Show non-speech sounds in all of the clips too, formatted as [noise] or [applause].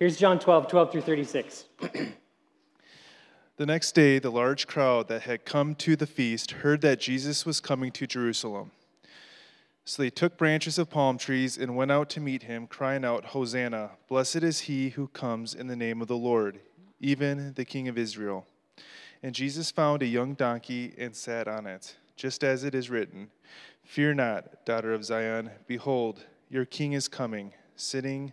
Here's John 12, 12 through 36. The next day, the large crowd that had come to the feast heard that Jesus was coming to Jerusalem. So they took branches of palm trees and went out to meet him, crying out, Hosanna! Blessed is he who comes in the name of the Lord, even the King of Israel. And Jesus found a young donkey and sat on it, just as it is written Fear not, daughter of Zion. Behold, your king is coming, sitting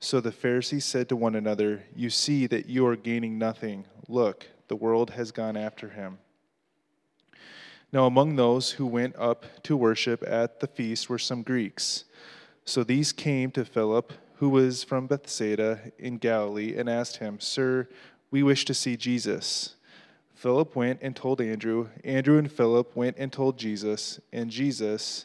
So the Pharisees said to one another, You see that you are gaining nothing. Look, the world has gone after him. Now, among those who went up to worship at the feast were some Greeks. So these came to Philip, who was from Bethsaida in Galilee, and asked him, Sir, we wish to see Jesus. Philip went and told Andrew. Andrew and Philip went and told Jesus, and Jesus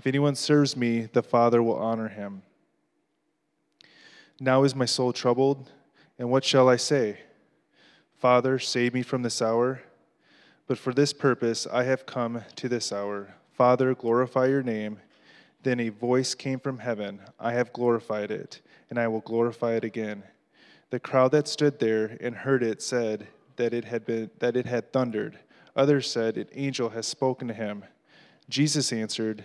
If anyone serves me, the Father will honor him. Now is my soul troubled? And what shall I say? Father, save me from this hour. But for this purpose I have come to this hour. Father, glorify your name. Then a voice came from heaven I have glorified it, and I will glorify it again. The crowd that stood there and heard it said that it had, been, that it had thundered. Others said, An angel has spoken to him. Jesus answered,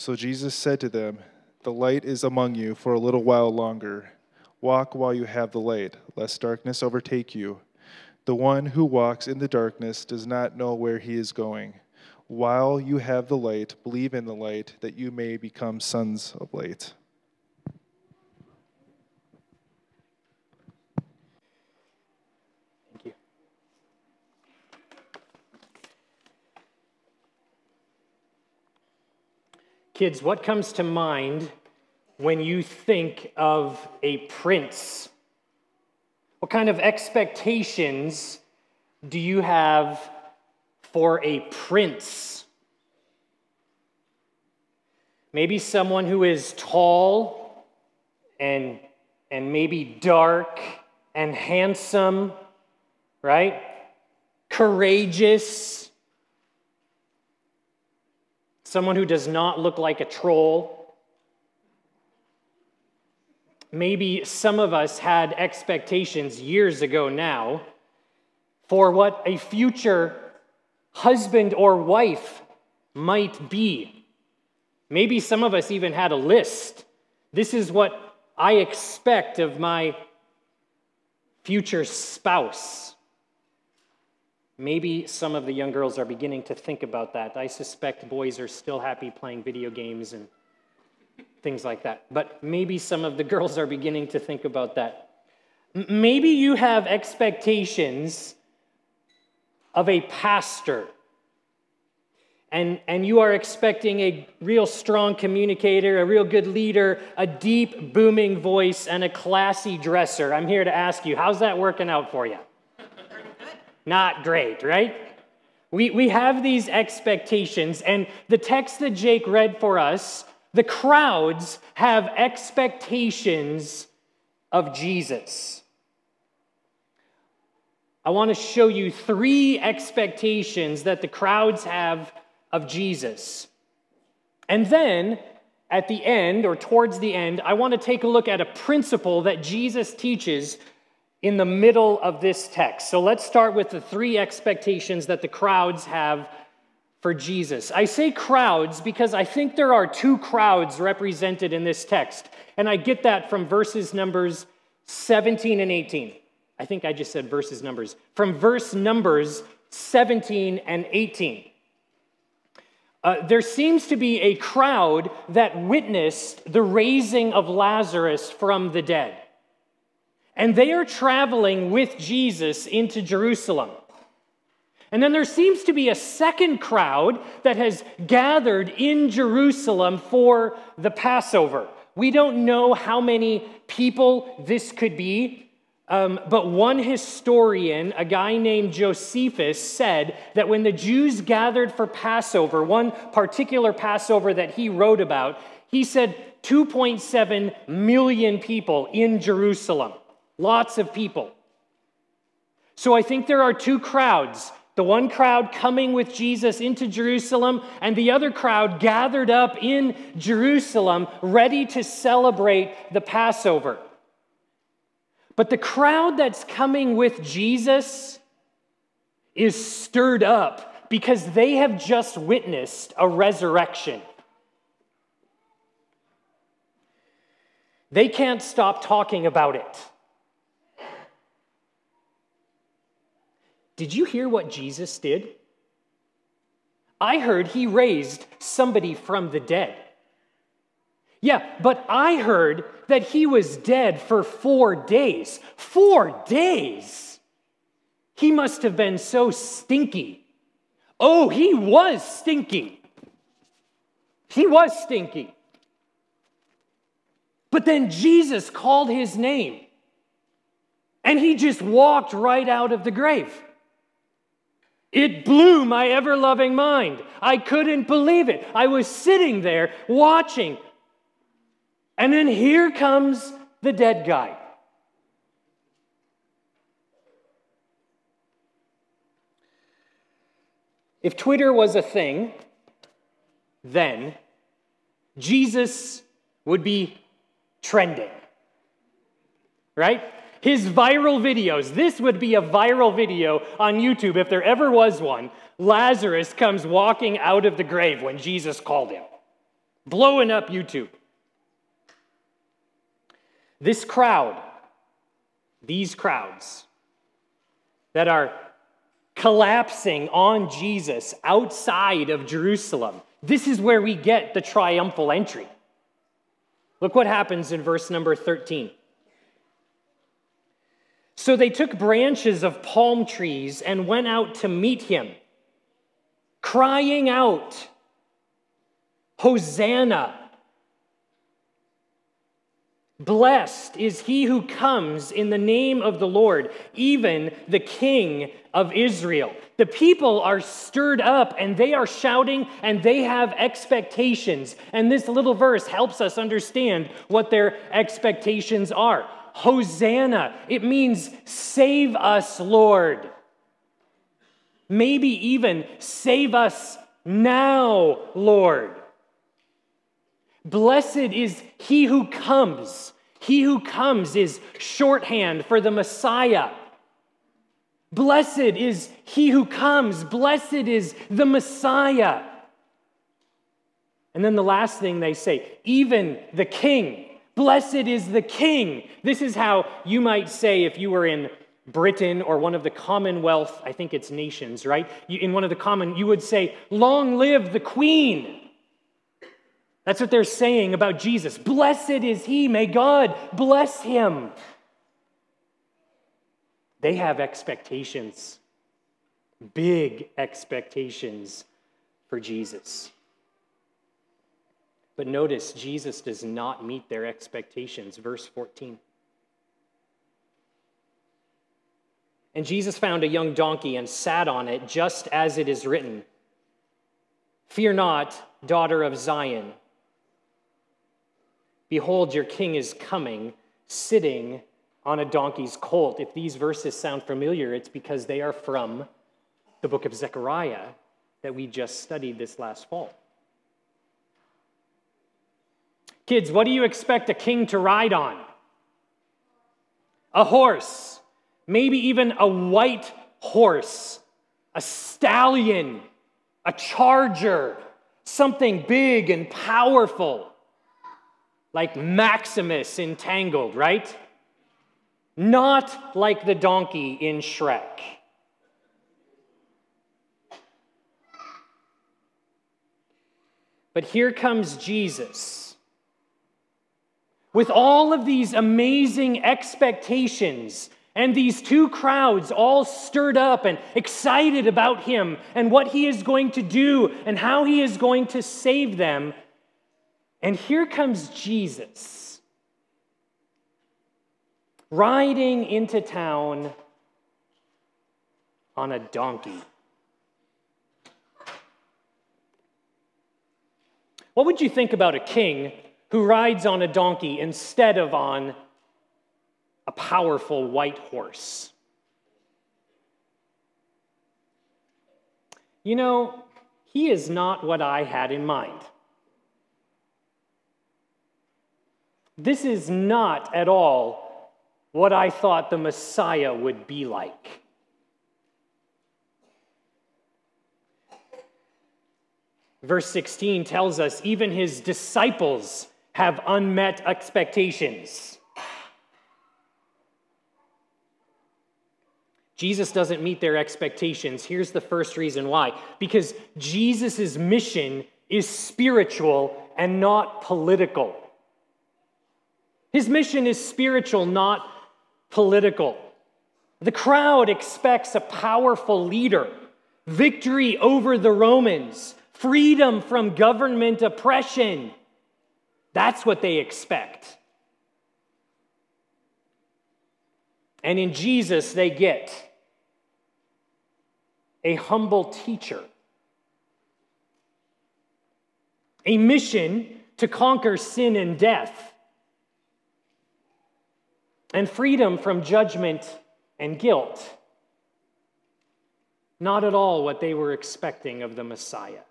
So Jesus said to them, The light is among you for a little while longer. Walk while you have the light, lest darkness overtake you. The one who walks in the darkness does not know where he is going. While you have the light, believe in the light, that you may become sons of light. Kids, what comes to mind when you think of a prince? What kind of expectations do you have for a prince? Maybe someone who is tall and, and maybe dark and handsome, right? Courageous. Someone who does not look like a troll maybe some of us had expectations years ago now for what a future husband or wife might be. Maybe some of us even had a list. This is what I expect of my future spouse. Maybe some of the young girls are beginning to think about that. I suspect boys are still happy playing video games and things like that. But maybe some of the [laughs] girls are beginning to think about that. Maybe you have expectations of a pastor. And, and you are expecting a real strong communicator, a real good leader, a deep, booming voice, and a classy dresser. I'm here to ask you, how's that working out for you? Not great, right? We, we have these expectations, and the text that Jake read for us the crowds have expectations of Jesus. I want to show you three expectations that the crowds have of Jesus. And then at the end, or towards the end, I want to take a look at a principle that Jesus teaches in the middle of this text. So let's start with the three expectations that the crowds have for Jesus. I say crowds because I think there are two crowds represented in this text. And I get that from verses numbers 17 and 18. I think I just said verses numbers. From verse numbers 17 and 18. Uh, there seems to be a crowd that witnessed the raising of Lazarus from the dead. And they are traveling with Jesus into Jerusalem. And then there seems to be a second crowd that has gathered in Jerusalem for the Passover. We don't know how many people this could be, um, but one historian, a guy named Josephus, said that when the Jews gathered for Passover, one particular Passover that he wrote about, he said 2.7 million people in Jerusalem. Lots of people. So I think there are two crowds the one crowd coming with Jesus into Jerusalem, and the other crowd gathered up in Jerusalem, ready to celebrate the Passover. But the crowd that's coming with Jesus is stirred up because they have just witnessed a resurrection. They can't stop talking about it. Did you hear what Jesus did? I heard he raised somebody from the dead. Yeah, but I heard that he was dead for four days. Four days? He must have been so stinky. Oh, he was stinky. He was stinky. But then Jesus called his name and he just walked right out of the grave. It blew my ever loving mind. I couldn't believe it. I was sitting there watching, and then here comes the dead guy. If Twitter was a thing, then Jesus would be trending. Right? His viral videos, this would be a viral video on YouTube if there ever was one. Lazarus comes walking out of the grave when Jesus called him, blowing up YouTube. This crowd, these crowds that are collapsing on Jesus outside of Jerusalem, this is where we get the triumphal entry. Look what happens in verse number 13. So they took branches of palm trees and went out to meet him, crying out, Hosanna! Blessed is he who comes in the name of the Lord, even the King of Israel. The people are stirred up and they are shouting and they have expectations. And this little verse helps us understand what their expectations are. Hosanna, it means save us, Lord. Maybe even save us now, Lord. Blessed is he who comes. He who comes is shorthand for the Messiah. Blessed is he who comes. Blessed is the Messiah. And then the last thing they say, even the king. Blessed is the king. This is how you might say if you were in Britain or one of the Commonwealth, I think it's nations, right? in one of the common, you would say, Long live the queen. That's what they're saying about Jesus. Blessed is he. May God bless him. They have expectations, big expectations for Jesus. But notice, Jesus does not meet their expectations. Verse 14. And Jesus found a young donkey and sat on it, just as it is written Fear not, daughter of Zion. Behold, your king is coming, sitting on a donkey's colt. If these verses sound familiar, it's because they are from the book of Zechariah, that we just studied this last fall. Kids, what do you expect a king to ride on? A horse, maybe even a white horse, a stallion, a charger, something big and powerful, like Maximus in Tangled, right? Not like the donkey in Shrek. But here comes Jesus with all of these amazing expectations and these two crowds all stirred up and excited about him and what he is going to do and how he is going to save them. And here comes Jesus riding into town on a donkey. What would you think about a king who rides on a donkey instead of on a powerful white horse? You know, he is not what I had in mind. This is not at all what I thought the Messiah would be like. Verse 16 tells us even his disciples have unmet expectations. Jesus doesn't meet their expectations. Here's the first reason why because Jesus' mission is spiritual and not political. His mission is spiritual, not political. The crowd expects a powerful leader, victory over the Romans, freedom from government oppression. That's what they expect. And in Jesus, they get a humble teacher, a mission to conquer sin and death, and freedom from judgment and guilt. Not at all what they were expecting of the Messiah.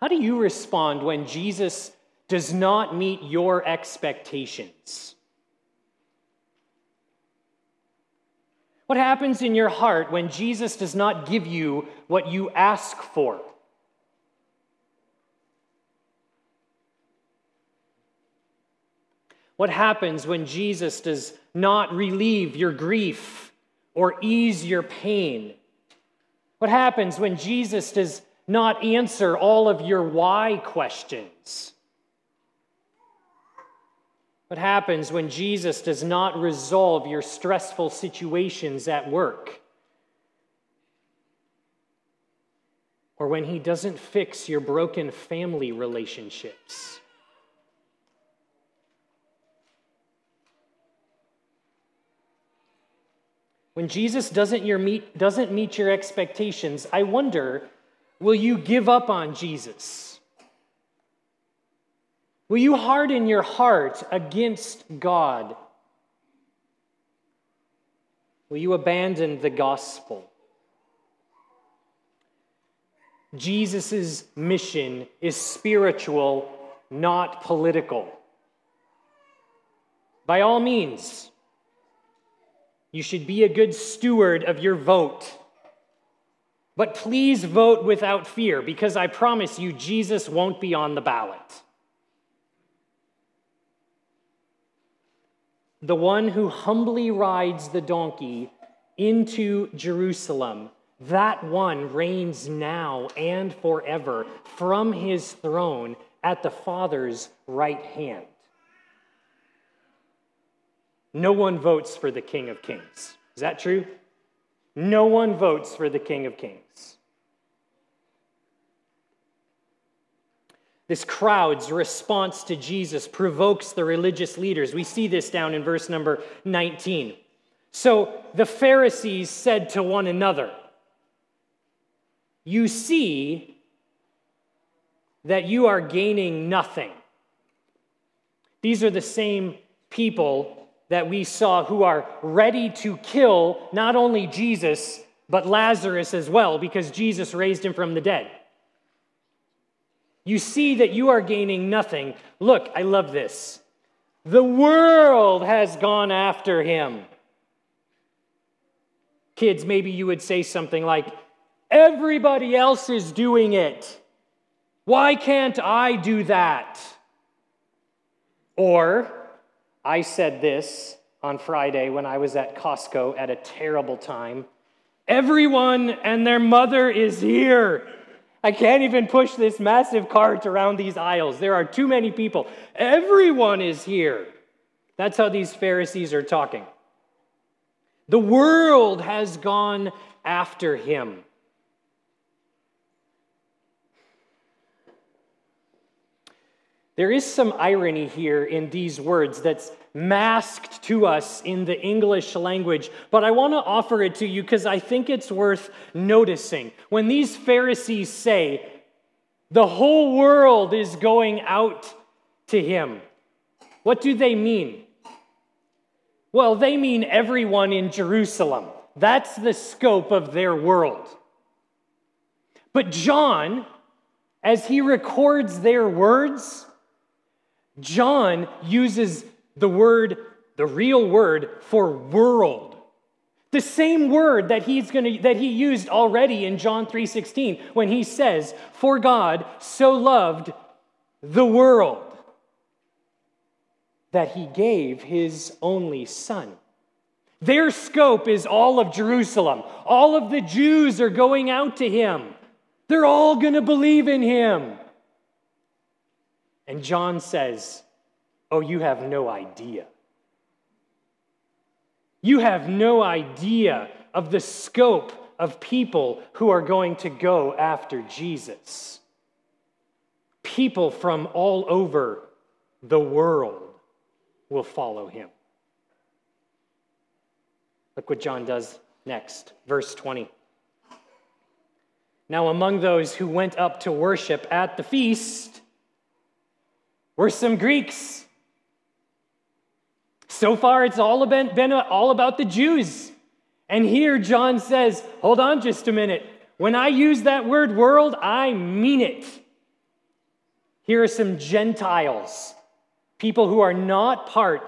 How do you respond when Jesus does not meet your expectations? What happens in your heart when Jesus does not give you what you ask for? What happens when Jesus does not relieve your grief or ease your pain? What happens when Jesus does not answer all of your why questions. What happens when Jesus does not resolve your stressful situations at work? Or when he doesn't fix your broken family relationships? When Jesus doesn't, meet, doesn't meet your expectations, I wonder Will you give up on Jesus? Will you harden your heart against God? Will you abandon the gospel? Jesus' mission is spiritual, not political. By all means, you should be a good steward of your vote. But please vote without fear because I promise you, Jesus won't be on the ballot. The one who humbly rides the donkey into Jerusalem, that one reigns now and forever from his throne at the Father's right hand. No one votes for the King of Kings. Is that true? No one votes for the King of Kings. This crowd's response to Jesus provokes the religious leaders. We see this down in verse number 19. So the Pharisees said to one another, You see that you are gaining nothing. These are the same people that we saw who are ready to kill not only Jesus, but Lazarus as well, because Jesus raised him from the dead. You see that you are gaining nothing. Look, I love this. The world has gone after him. Kids, maybe you would say something like, Everybody else is doing it. Why can't I do that? Or, I said this on Friday when I was at Costco at a terrible time. Everyone and their mother is here. I can't even push this massive cart around these aisles. There are too many people. Everyone is here. That's how these Pharisees are talking. The world has gone after him. There is some irony here in these words that's masked to us in the English language, but I want to offer it to you because I think it's worth noticing. When these Pharisees say, the whole world is going out to him, what do they mean? Well, they mean everyone in Jerusalem. That's the scope of their world. But John, as he records their words, John uses the word, the real word for world. The same word that he's going to that he used already in John 3:16 when he says, "For God so loved the world that he gave his only son." Their scope is all of Jerusalem. All of the Jews are going out to him. They're all going to believe in him. And John says, Oh, you have no idea. You have no idea of the scope of people who are going to go after Jesus. People from all over the world will follow him. Look what John does next, verse 20. Now, among those who went up to worship at the feast, were some Greeks. So far, it's all been, been all about the Jews. And here, John says, hold on just a minute. When I use that word world, I mean it. Here are some Gentiles, people who are not part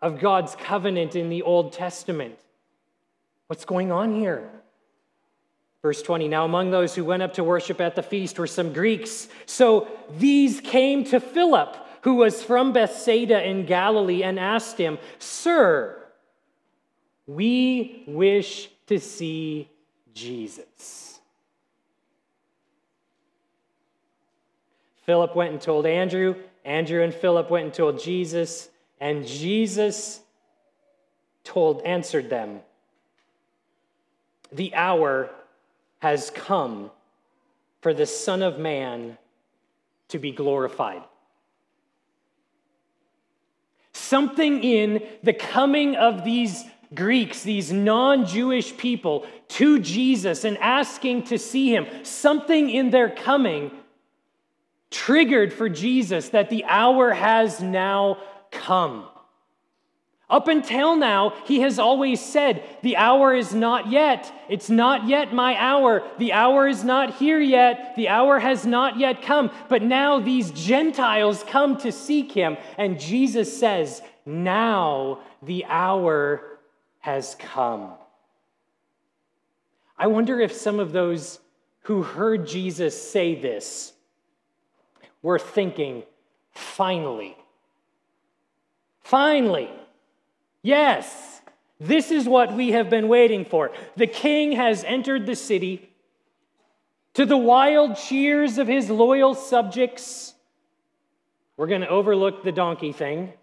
of God's covenant in the Old Testament. What's going on here? Verse 20 Now, among those who went up to worship at the feast were some Greeks. So these came to Philip, who was from Bethsaida in Galilee, and asked him, Sir, we wish to see Jesus. Philip went and told Andrew. Andrew and Philip went and told Jesus, and Jesus told answered them, "The hour has come for the Son of Man to be glorified. Something in the coming of these Greeks, these non Jewish people, to Jesus and asking to see him, something in their coming triggered for Jesus that the hour has now come. Up until now, he has always said, The hour is not yet. It's not yet my hour. The hour is not here yet. The hour has not yet come. But now these Gentiles come to seek him. And Jesus says, Now the hour has come. I wonder if some of those who heard Jesus say this were thinking, Finally, finally. Yes, this is what we have been waiting for. The king has entered the city. To the wild cheers of his loyal subjects, we're going to overlook the donkey thing.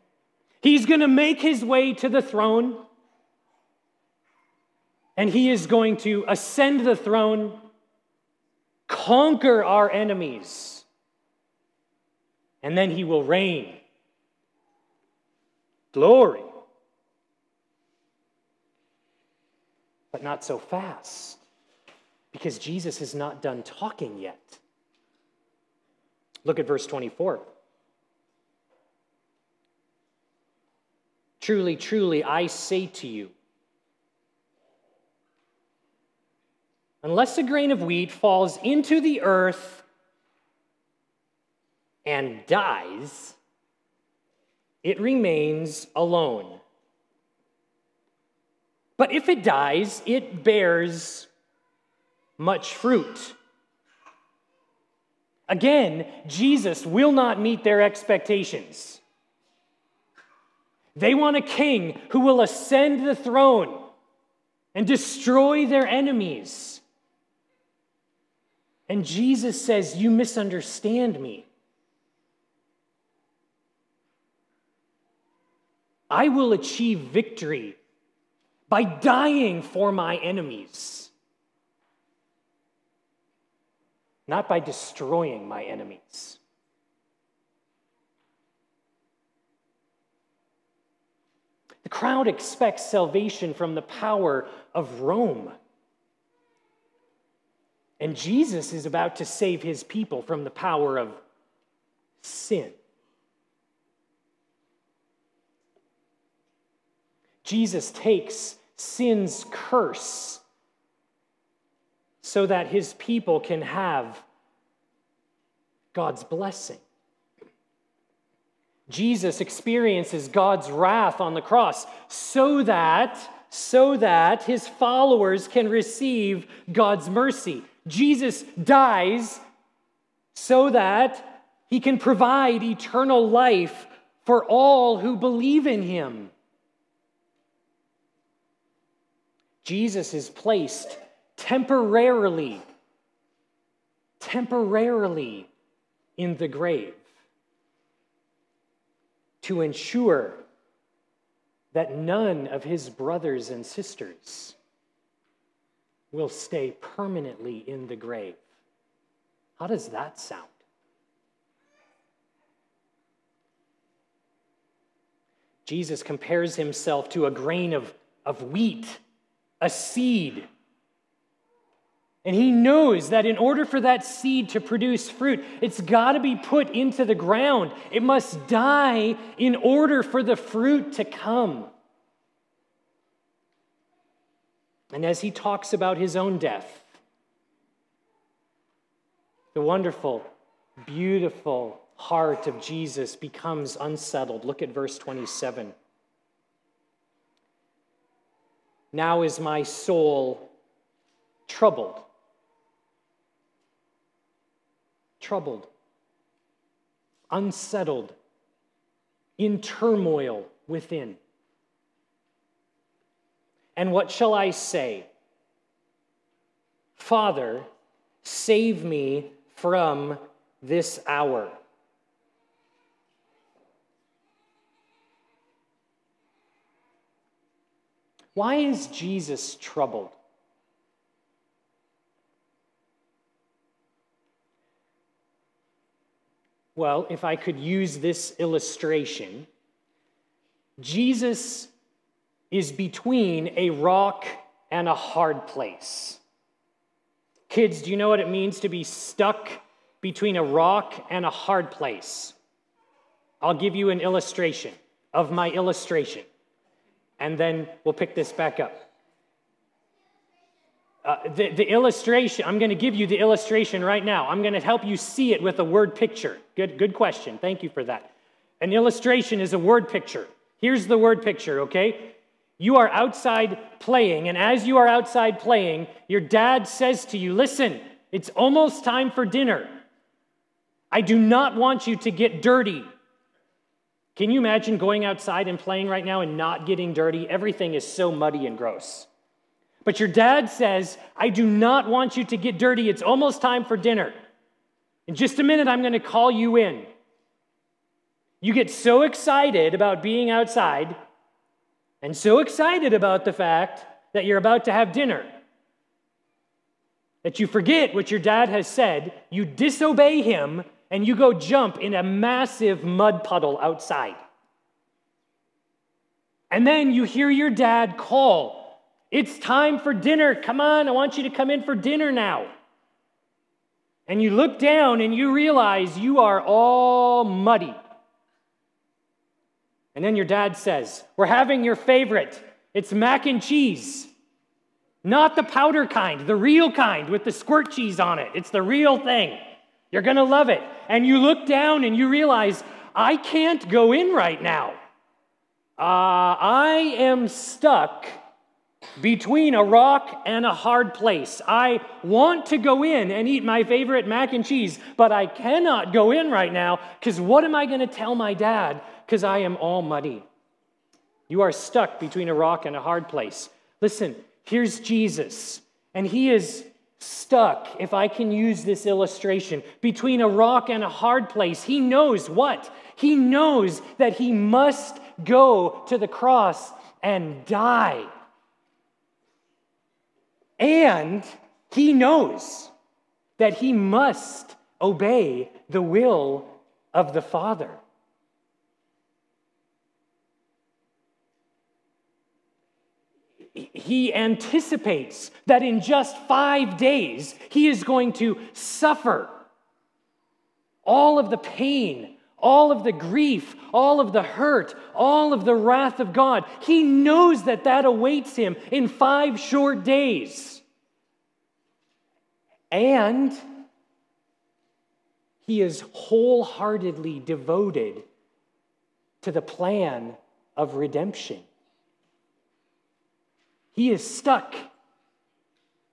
He's going to make his way to the throne, and he is going to ascend the throne, conquer our enemies, and then he will reign. Glory. But not so fast because Jesus is not done talking yet. Look at verse 24. Truly, truly, I say to you, unless a grain of wheat falls into the earth and dies, it remains alone. But if it dies, it bears much fruit. Again, Jesus will not meet their expectations. They want a king who will ascend the throne and destroy their enemies. And Jesus says, You misunderstand me. I will achieve victory by dying for my enemies. not by destroying my enemies. The crowd expects salvation from the power of Rome. And Jesus is about to save his people from the power of sin. Jesus takes sin's curse so that his people can have God's blessing. Jesus experiences God's wrath on the cross so that so that his followers can receive God's mercy. Jesus dies so that he can provide eternal life for all who believe in him. Jesus is placed temporarily, temporarily in the grave to ensure that none of his brothers and sisters will stay permanently in the grave. How does that sound? Jesus compares himself to a grain of, of wheat, a seed and he knows that in order for that seed to produce fruit, it's got to be put into the ground. It must die in order for the fruit to come. And as he talks about his own death, the wonderful, beautiful heart of Jesus becomes unsettled. Look at verse 27. Now is my soul troubled. troubled, unsettled, in turmoil within. And what shall I say? Father, save me from this hour. Why is Jesus troubled? Well, if I could use this illustration, Jesus is between a rock and a hard place. Kids, do you know what it means to be stuck between a rock and a hard place? I'll give you an illustration of my illustration, and then we'll pick this back up. Uh, the, the illustration, I'm going to give you the illustration right now. I'm going to help you see it with a word picture. Good, good question. Thank you for that. An illustration is a word picture. Here's the word picture, okay? You are outside playing, and as you are outside playing, your dad says to you, Listen, it's almost time for dinner. I do not want you to get dirty. Can you imagine going outside and playing right now and not getting dirty? Everything is so muddy and gross. But your dad says, I do not want you to get dirty. It's almost time for dinner. In just a minute, I'm going to call you in. You get so excited about being outside and so excited about the fact that you're about to have dinner that you forget what your dad has said, you disobey him, and you go jump in a massive mud puddle outside. And then you hear your dad call it's time for dinner. Come on, I want you to come in for dinner now. And you look down and you realize you are all muddy. And then your dad says, We're having your favorite. It's mac and cheese. Not the powder kind, the real kind with the squirt cheese on it. It's the real thing. You're going to love it. And you look down and you realize, I can't go in right now. Uh, I am stuck between a rock and a hard place. I want to go in and eat my favorite mac and cheese, but I cannot go in right now because what am I going to tell my dad? Because I am all muddy. You are stuck between a rock and a hard place. Listen, here's Jesus, and he is stuck, if I can use this illustration, between a rock and a hard place. He knows what? He knows that he must go to the cross and die. And he knows that he must obey the will of the Father. He anticipates that in just five days he is going to suffer all of the pain, all of the grief, all of the hurt, all of the wrath of God. He knows that that awaits him in five short days. And he is wholeheartedly devoted to the plan of redemption. He is stuck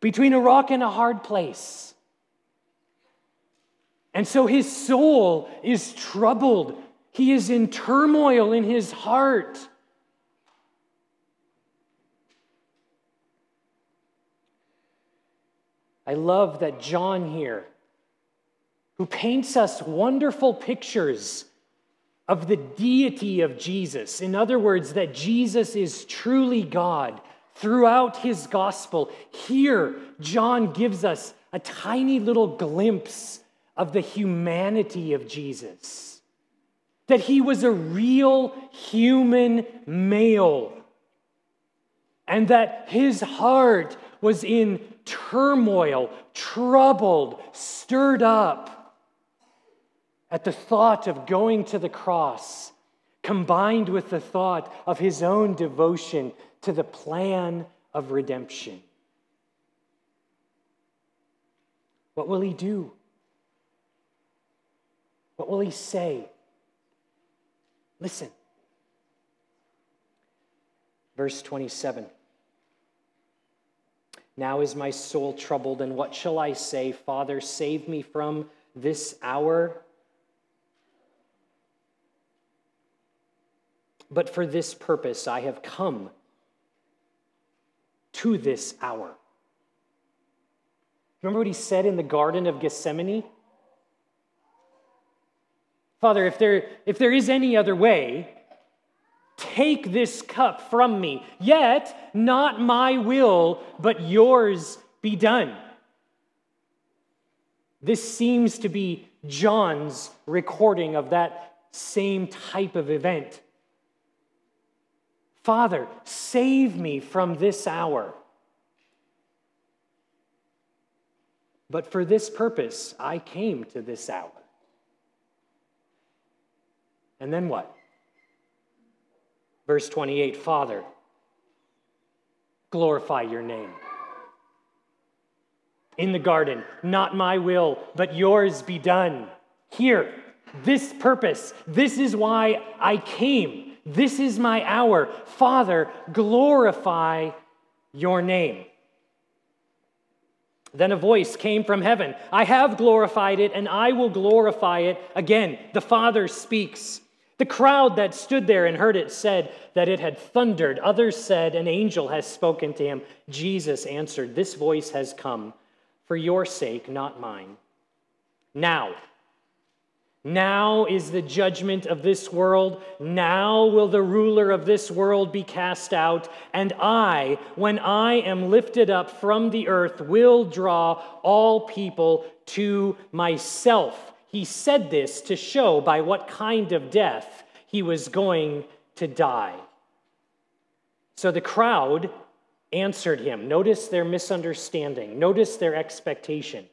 between a rock and a hard place. And so his soul is troubled. He is in turmoil in his heart. I love that John here, who paints us wonderful pictures of the deity of Jesus, in other words, that Jesus is truly God throughout his gospel, here John gives us a tiny little glimpse of the humanity of Jesus. That he was a real human male. And that his heart was in turmoil, troubled, stirred up at the thought of going to the cross, combined with the thought of his own devotion to the plan of redemption. What will he do? What will he say? Listen. Verse 27. Now is my soul troubled, and what shall I say? Father, save me from this hour. But for this purpose I have come to this hour. Remember what he said in the Garden of Gethsemane? Father, if there, if there is any other way, take this cup from me. Yet, not my will, but yours be done. This seems to be John's recording of that same type of event. Father, save me from this hour. But for this purpose, I came to this hour. And then what? Verse 28 Father, glorify your name. In the garden, not my will, but yours be done. Here, this purpose, this is why I came. This is my hour. Father, glorify your name. Then a voice came from heaven I have glorified it, and I will glorify it again. The Father speaks. The crowd that stood there and heard it said that it had thundered. Others said, An angel has spoken to him. Jesus answered, This voice has come for your sake, not mine. Now, now is the judgment of this world. Now will the ruler of this world be cast out. And I, when I am lifted up from the earth, will draw all people to myself. He said this to show by what kind of death he was going to die. So the crowd answered him. Notice their misunderstanding, notice their expectation.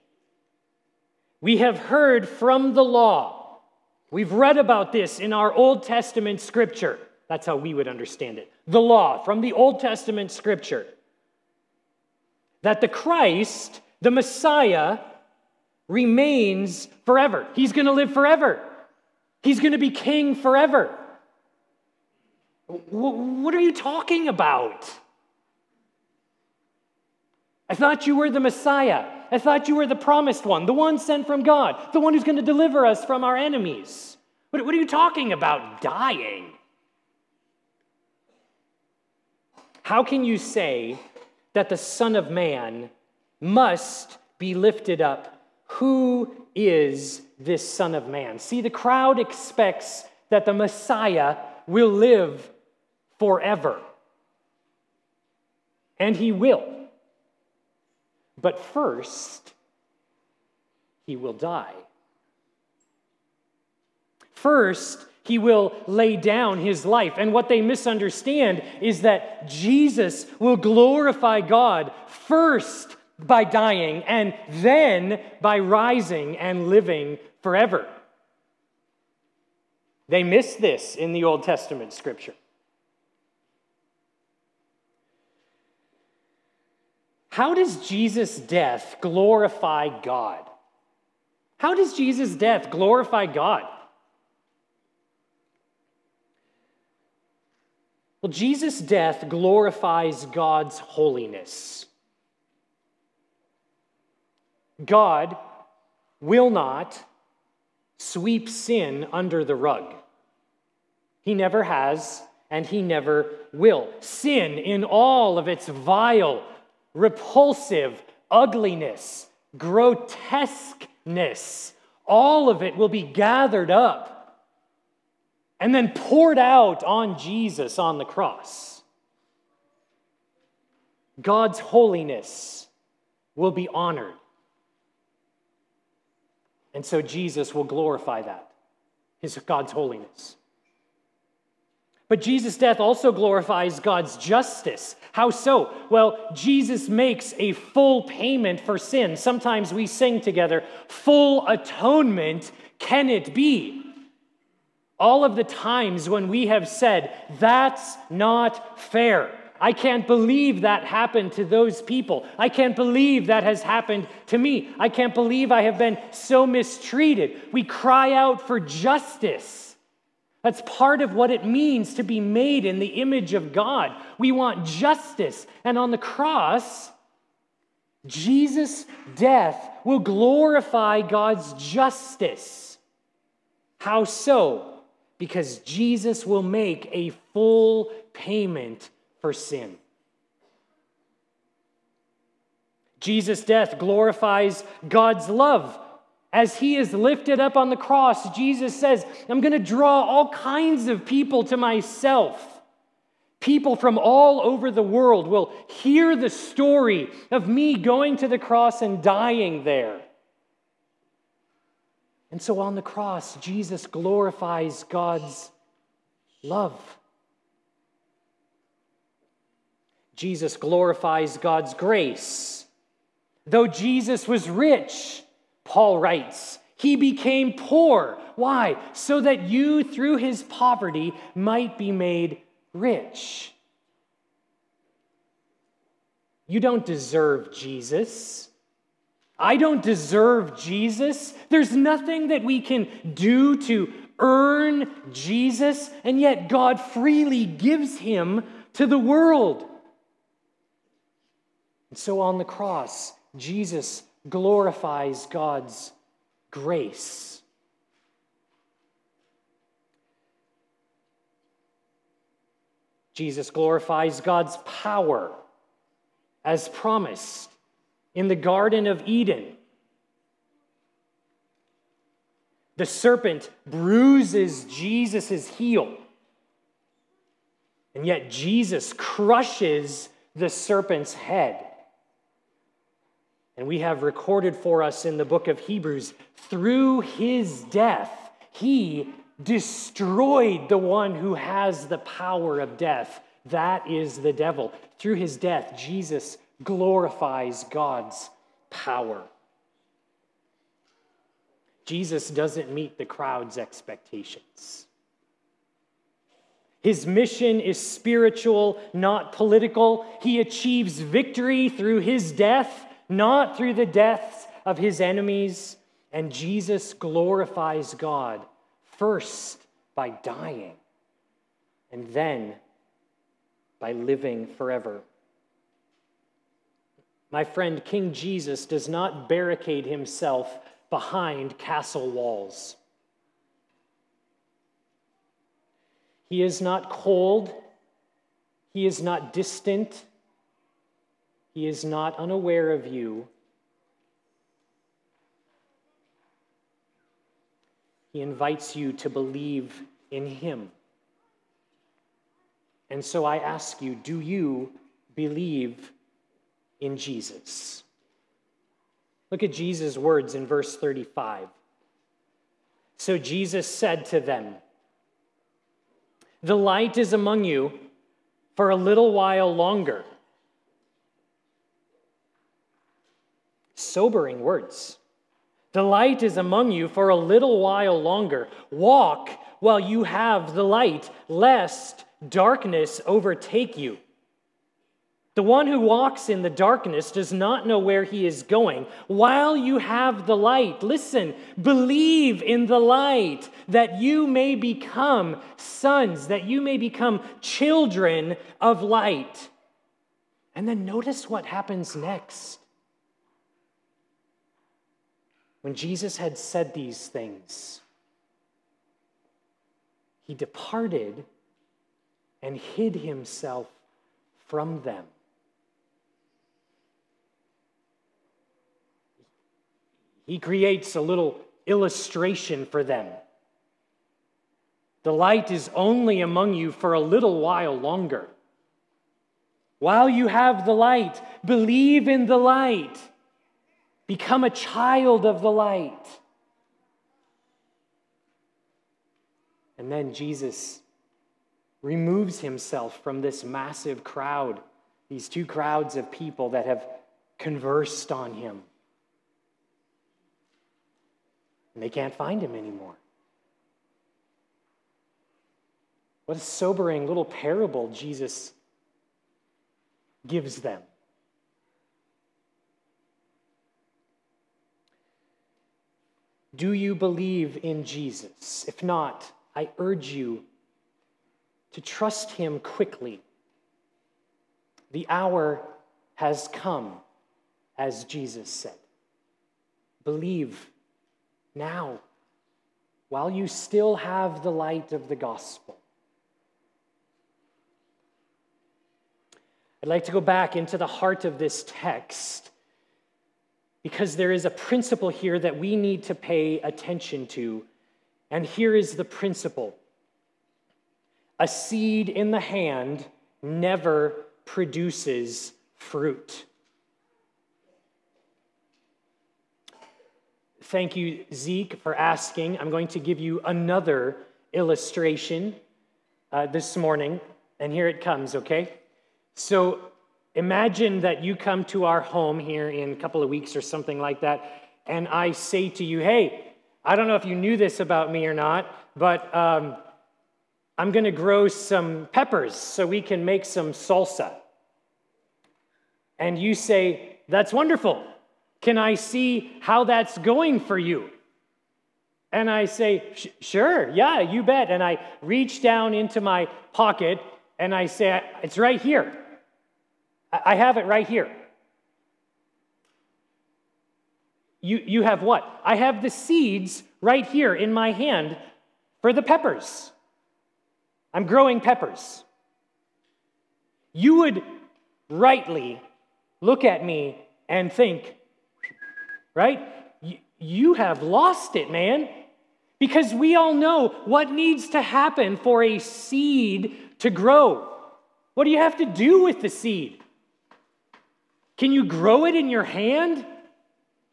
We have heard from the law. We've read about this in our Old Testament scripture That's how we would understand it. The law from the Old Testament scripture that the Christ, the Messiah, remains forever. He's going to live forever. He's going to be king forever. What are you talking about? I thought you were the Messiah. I thought you were the promised one, the one sent from God, the one who's going to deliver us from our enemies. What, what are you talking about, dying? How can you say that the Son of Man must be lifted up? Who is this Son of Man? See, the crowd expects that the Messiah will live forever. And he will. But first, he will die. First, he will lay down his life. And what they misunderstand is that Jesus will glorify God first by dying and then by rising and living forever. They miss this in the Old Testament scripture. How does Jesus' death glorify God? How does Jesus' death glorify God? Well, Jesus' death glorifies God's holiness. God will not sweep sin under the rug. He never has, and he never will. Sin, in all of its vile repulsive ugliness, grotesqueness, all of it will be gathered up and then poured out on Jesus on the cross. God's holiness will be honored. And so Jesus will glorify that, his God's holiness. But Jesus' death also glorifies God's justice. How so? Well, Jesus makes a full payment for sin. Sometimes we sing together, full atonement can it be? All of the times when we have said, that's not fair. I can't believe that happened to those people. I can't believe that has happened to me. I can't believe I have been so mistreated. We cry out for justice. That's part of what it means to be made in the image of God. We want justice. And on the cross, Jesus' death will glorify God's justice. How so? Because Jesus will make a full payment for sin. Jesus' death glorifies God's love as he is lifted up on the cross, Jesus says, I'm going to draw all kinds of people to myself. People from all over the world will hear the story of me going to the cross and dying there. And so on the cross, Jesus glorifies God's love. Jesus glorifies God's grace. Though Jesus was rich, Paul writes, He became poor. Why? So that you, through his poverty, might be made rich. You don't deserve Jesus. I don't deserve Jesus. There's nothing that we can do to earn Jesus, and yet God freely gives him to the world. And so on the cross, Jesus glorifies God's grace. Jesus glorifies God's power as promised in the Garden of Eden. The serpent bruises Jesus' heel, and yet Jesus crushes the serpent's head. And we have recorded for us in the book of Hebrews through his death, he destroyed the one who has the power of death. That is the devil. Through his death, Jesus glorifies God's power. Jesus doesn't meet the crowd's expectations. His mission is spiritual, not political. He achieves victory through his death, not through the deaths of his enemies. And Jesus glorifies God first by dying and then by living forever. My friend, King Jesus does not barricade himself behind castle walls. He is not cold. He is not distant. He is not unaware of you. He invites you to believe in Him. And so I ask you do you believe in Jesus? Look at Jesus' words in verse 35. So Jesus said to them, The light is among you for a little while longer. Sobering words. The is among you for a little while longer. Walk while you have the light, lest darkness overtake you. The one who walks in the darkness does not know where he is going. While you have the light, listen, believe in the light that you may become sons, that you may become children of light. And then notice what happens next. When Jesus had said these things, he departed and hid himself from them. He creates a little illustration for them. The light is only among you for a little while longer. While you have the light, believe in the light. Become a child of the light. And then Jesus removes himself from this massive crowd, these two crowds of people that have conversed on him. And they can't find him anymore. What a sobering little parable Jesus gives them. Do you believe in Jesus? If not, I urge you to trust him quickly. The hour has come, as Jesus said. Believe now, while you still have the light of the gospel. I'd like to go back into the heart of this text because there is a principle here that we need to pay attention to. And here is the principle a seed in the hand never produces fruit. Thank you, Zeke, for asking. I'm going to give you another illustration uh, this morning, and here it comes, okay? So, Imagine that you come to our home here in a couple of weeks or something like that, and I say to you, hey, I don't know if you knew this about me or not, but um, I'm going to grow some peppers so we can make some salsa. And you say, that's wonderful. Can I see how that's going for you? And I say, sure, yeah, you bet. And I reach down into my pocket and I say, it's right here. I have it right here. You, you have what? I have the seeds right here in my hand for the peppers. I'm growing peppers. You would rightly look at me and think, right? You have lost it, man. Because we all know what needs to happen for a seed to grow. What do you have to do with the seed? Can you grow it in your hand?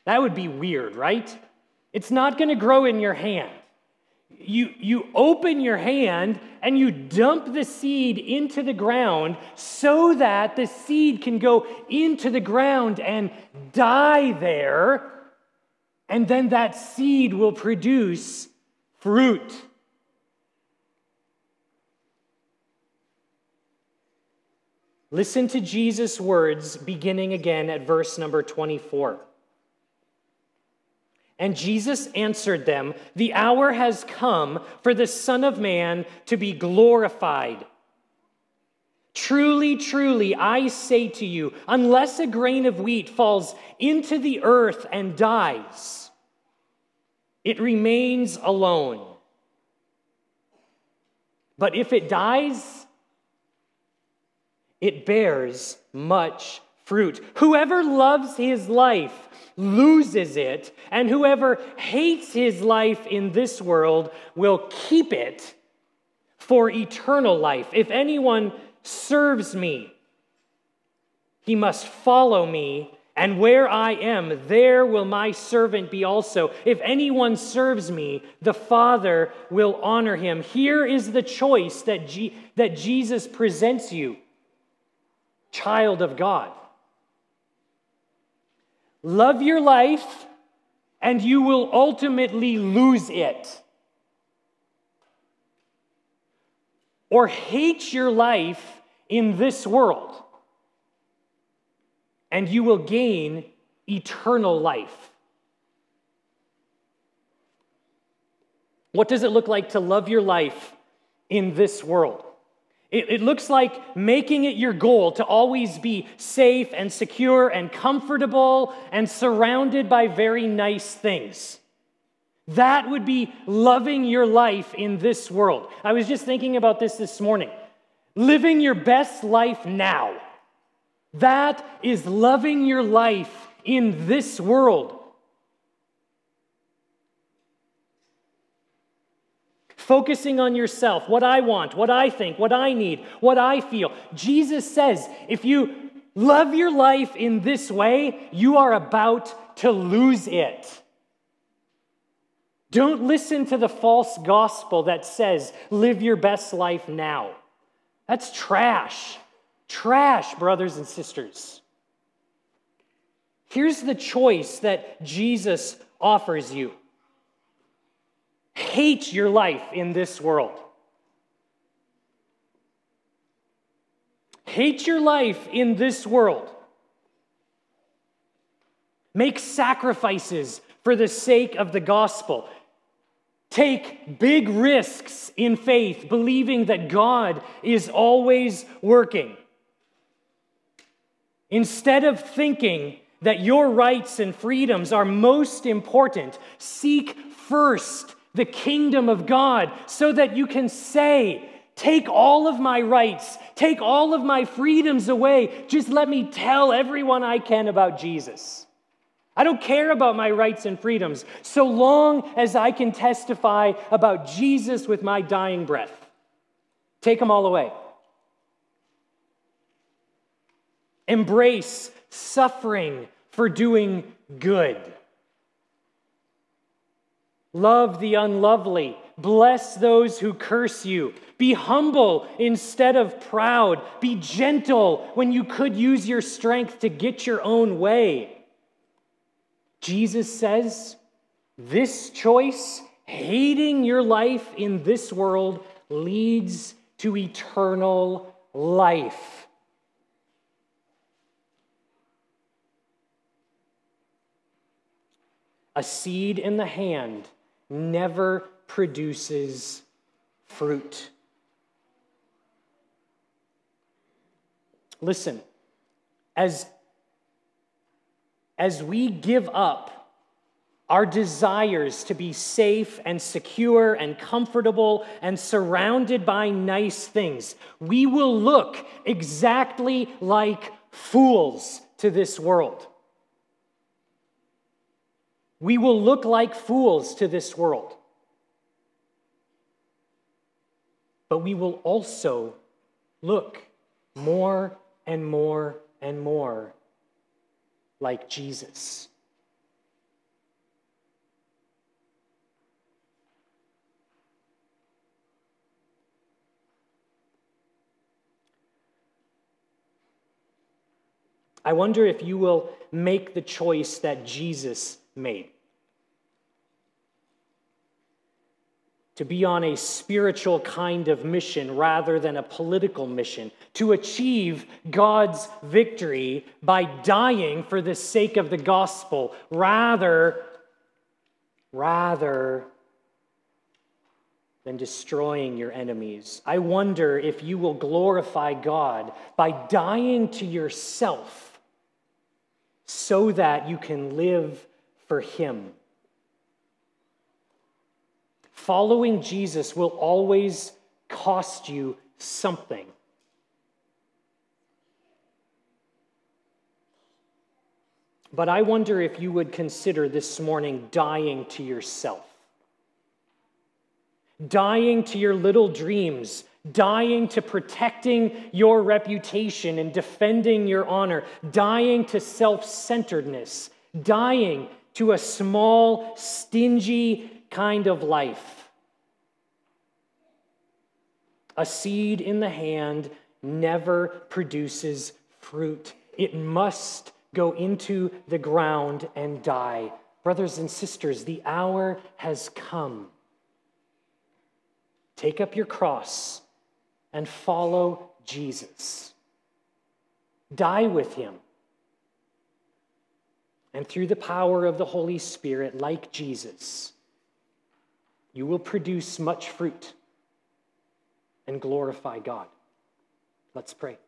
That would be weird, right? It's not going to grow in your hand. You, you open your hand and you dump the seed into the ground so that the seed can go into the ground and die there. And then that seed will produce fruit. Listen to Jesus' words beginning again at verse number 24. And Jesus answered them, The hour has come for the Son of Man to be glorified. Truly, truly, I say to you, unless a grain of wheat falls into the earth and dies, it remains alone. But if it dies, it bears much fruit. Whoever loves his life loses it, and whoever hates his life in this world will keep it for eternal life. If anyone serves me, he must follow me, and where I am, there will my servant be also. If anyone serves me, the Father will honor him. Here is the choice that, G- that Jesus presents you, child of God. Love your life, and you will ultimately lose it. Or hate your life in this world, and you will gain eternal life. What does it look like to love your life in this world? It, it, looks like making it your goal to always be safe and secure and comfortable and surrounded by very nice things. That would be loving your life in this world. I was just thinking about this this morning living your best life now. That is loving your life in this world. Focusing on yourself, what I want, what I think, what I need, what I feel. Jesus says if you love your life in this way, you are about to lose it. Don't listen to the false gospel that says, live your best life now. That's trash. Trash, brothers and sisters. Here's the choice that Jesus offers you hate your life in this world. Hate your life in this world. Make sacrifices for the sake of the gospel. Take big risks in faith, believing that God is always working. Instead of thinking that your rights and freedoms are most important, seek first the kingdom of God so that you can say, Take all of my rights, take all of my freedoms away. Just let me tell everyone I can about Jesus. I don't care about my rights and freedoms so long as I can testify about Jesus with my dying breath. Take them all away. Embrace suffering for doing good. Love the unlovely. Bless those who curse you. Be humble instead of proud. Be gentle when you could use your strength to get your own way. Jesus says this choice, hating your life in this world, leads to eternal life. A seed in the hand never produces fruit. Listen, as as we give up our desires to be safe and secure and comfortable and surrounded by nice things, we will look exactly like fools to this world. We will look like fools to this world. But we will also look more and more and more like Jesus. I wonder if you will make the choice that Jesus made. to be on a spiritual kind of mission rather than a political mission, to achieve God's victory by dying for the sake of the gospel rather, rather than destroying your enemies. I wonder if you will glorify God by dying to yourself so that you can live for Him. Following Jesus will always cost you something. But I wonder if you would consider this morning dying to yourself, dying to your little dreams, dying to protecting your reputation and defending your honor, dying to self centeredness, dying to a small, stingy, kind of life. A seed in the hand never produces fruit, it must go into the ground and die. Brothers and sisters, the hour has come. Take up your cross and follow Jesus. Die with him. And through the power of the Holy Spirit, like Jesus, you will produce much fruit and glorify God. Let's pray.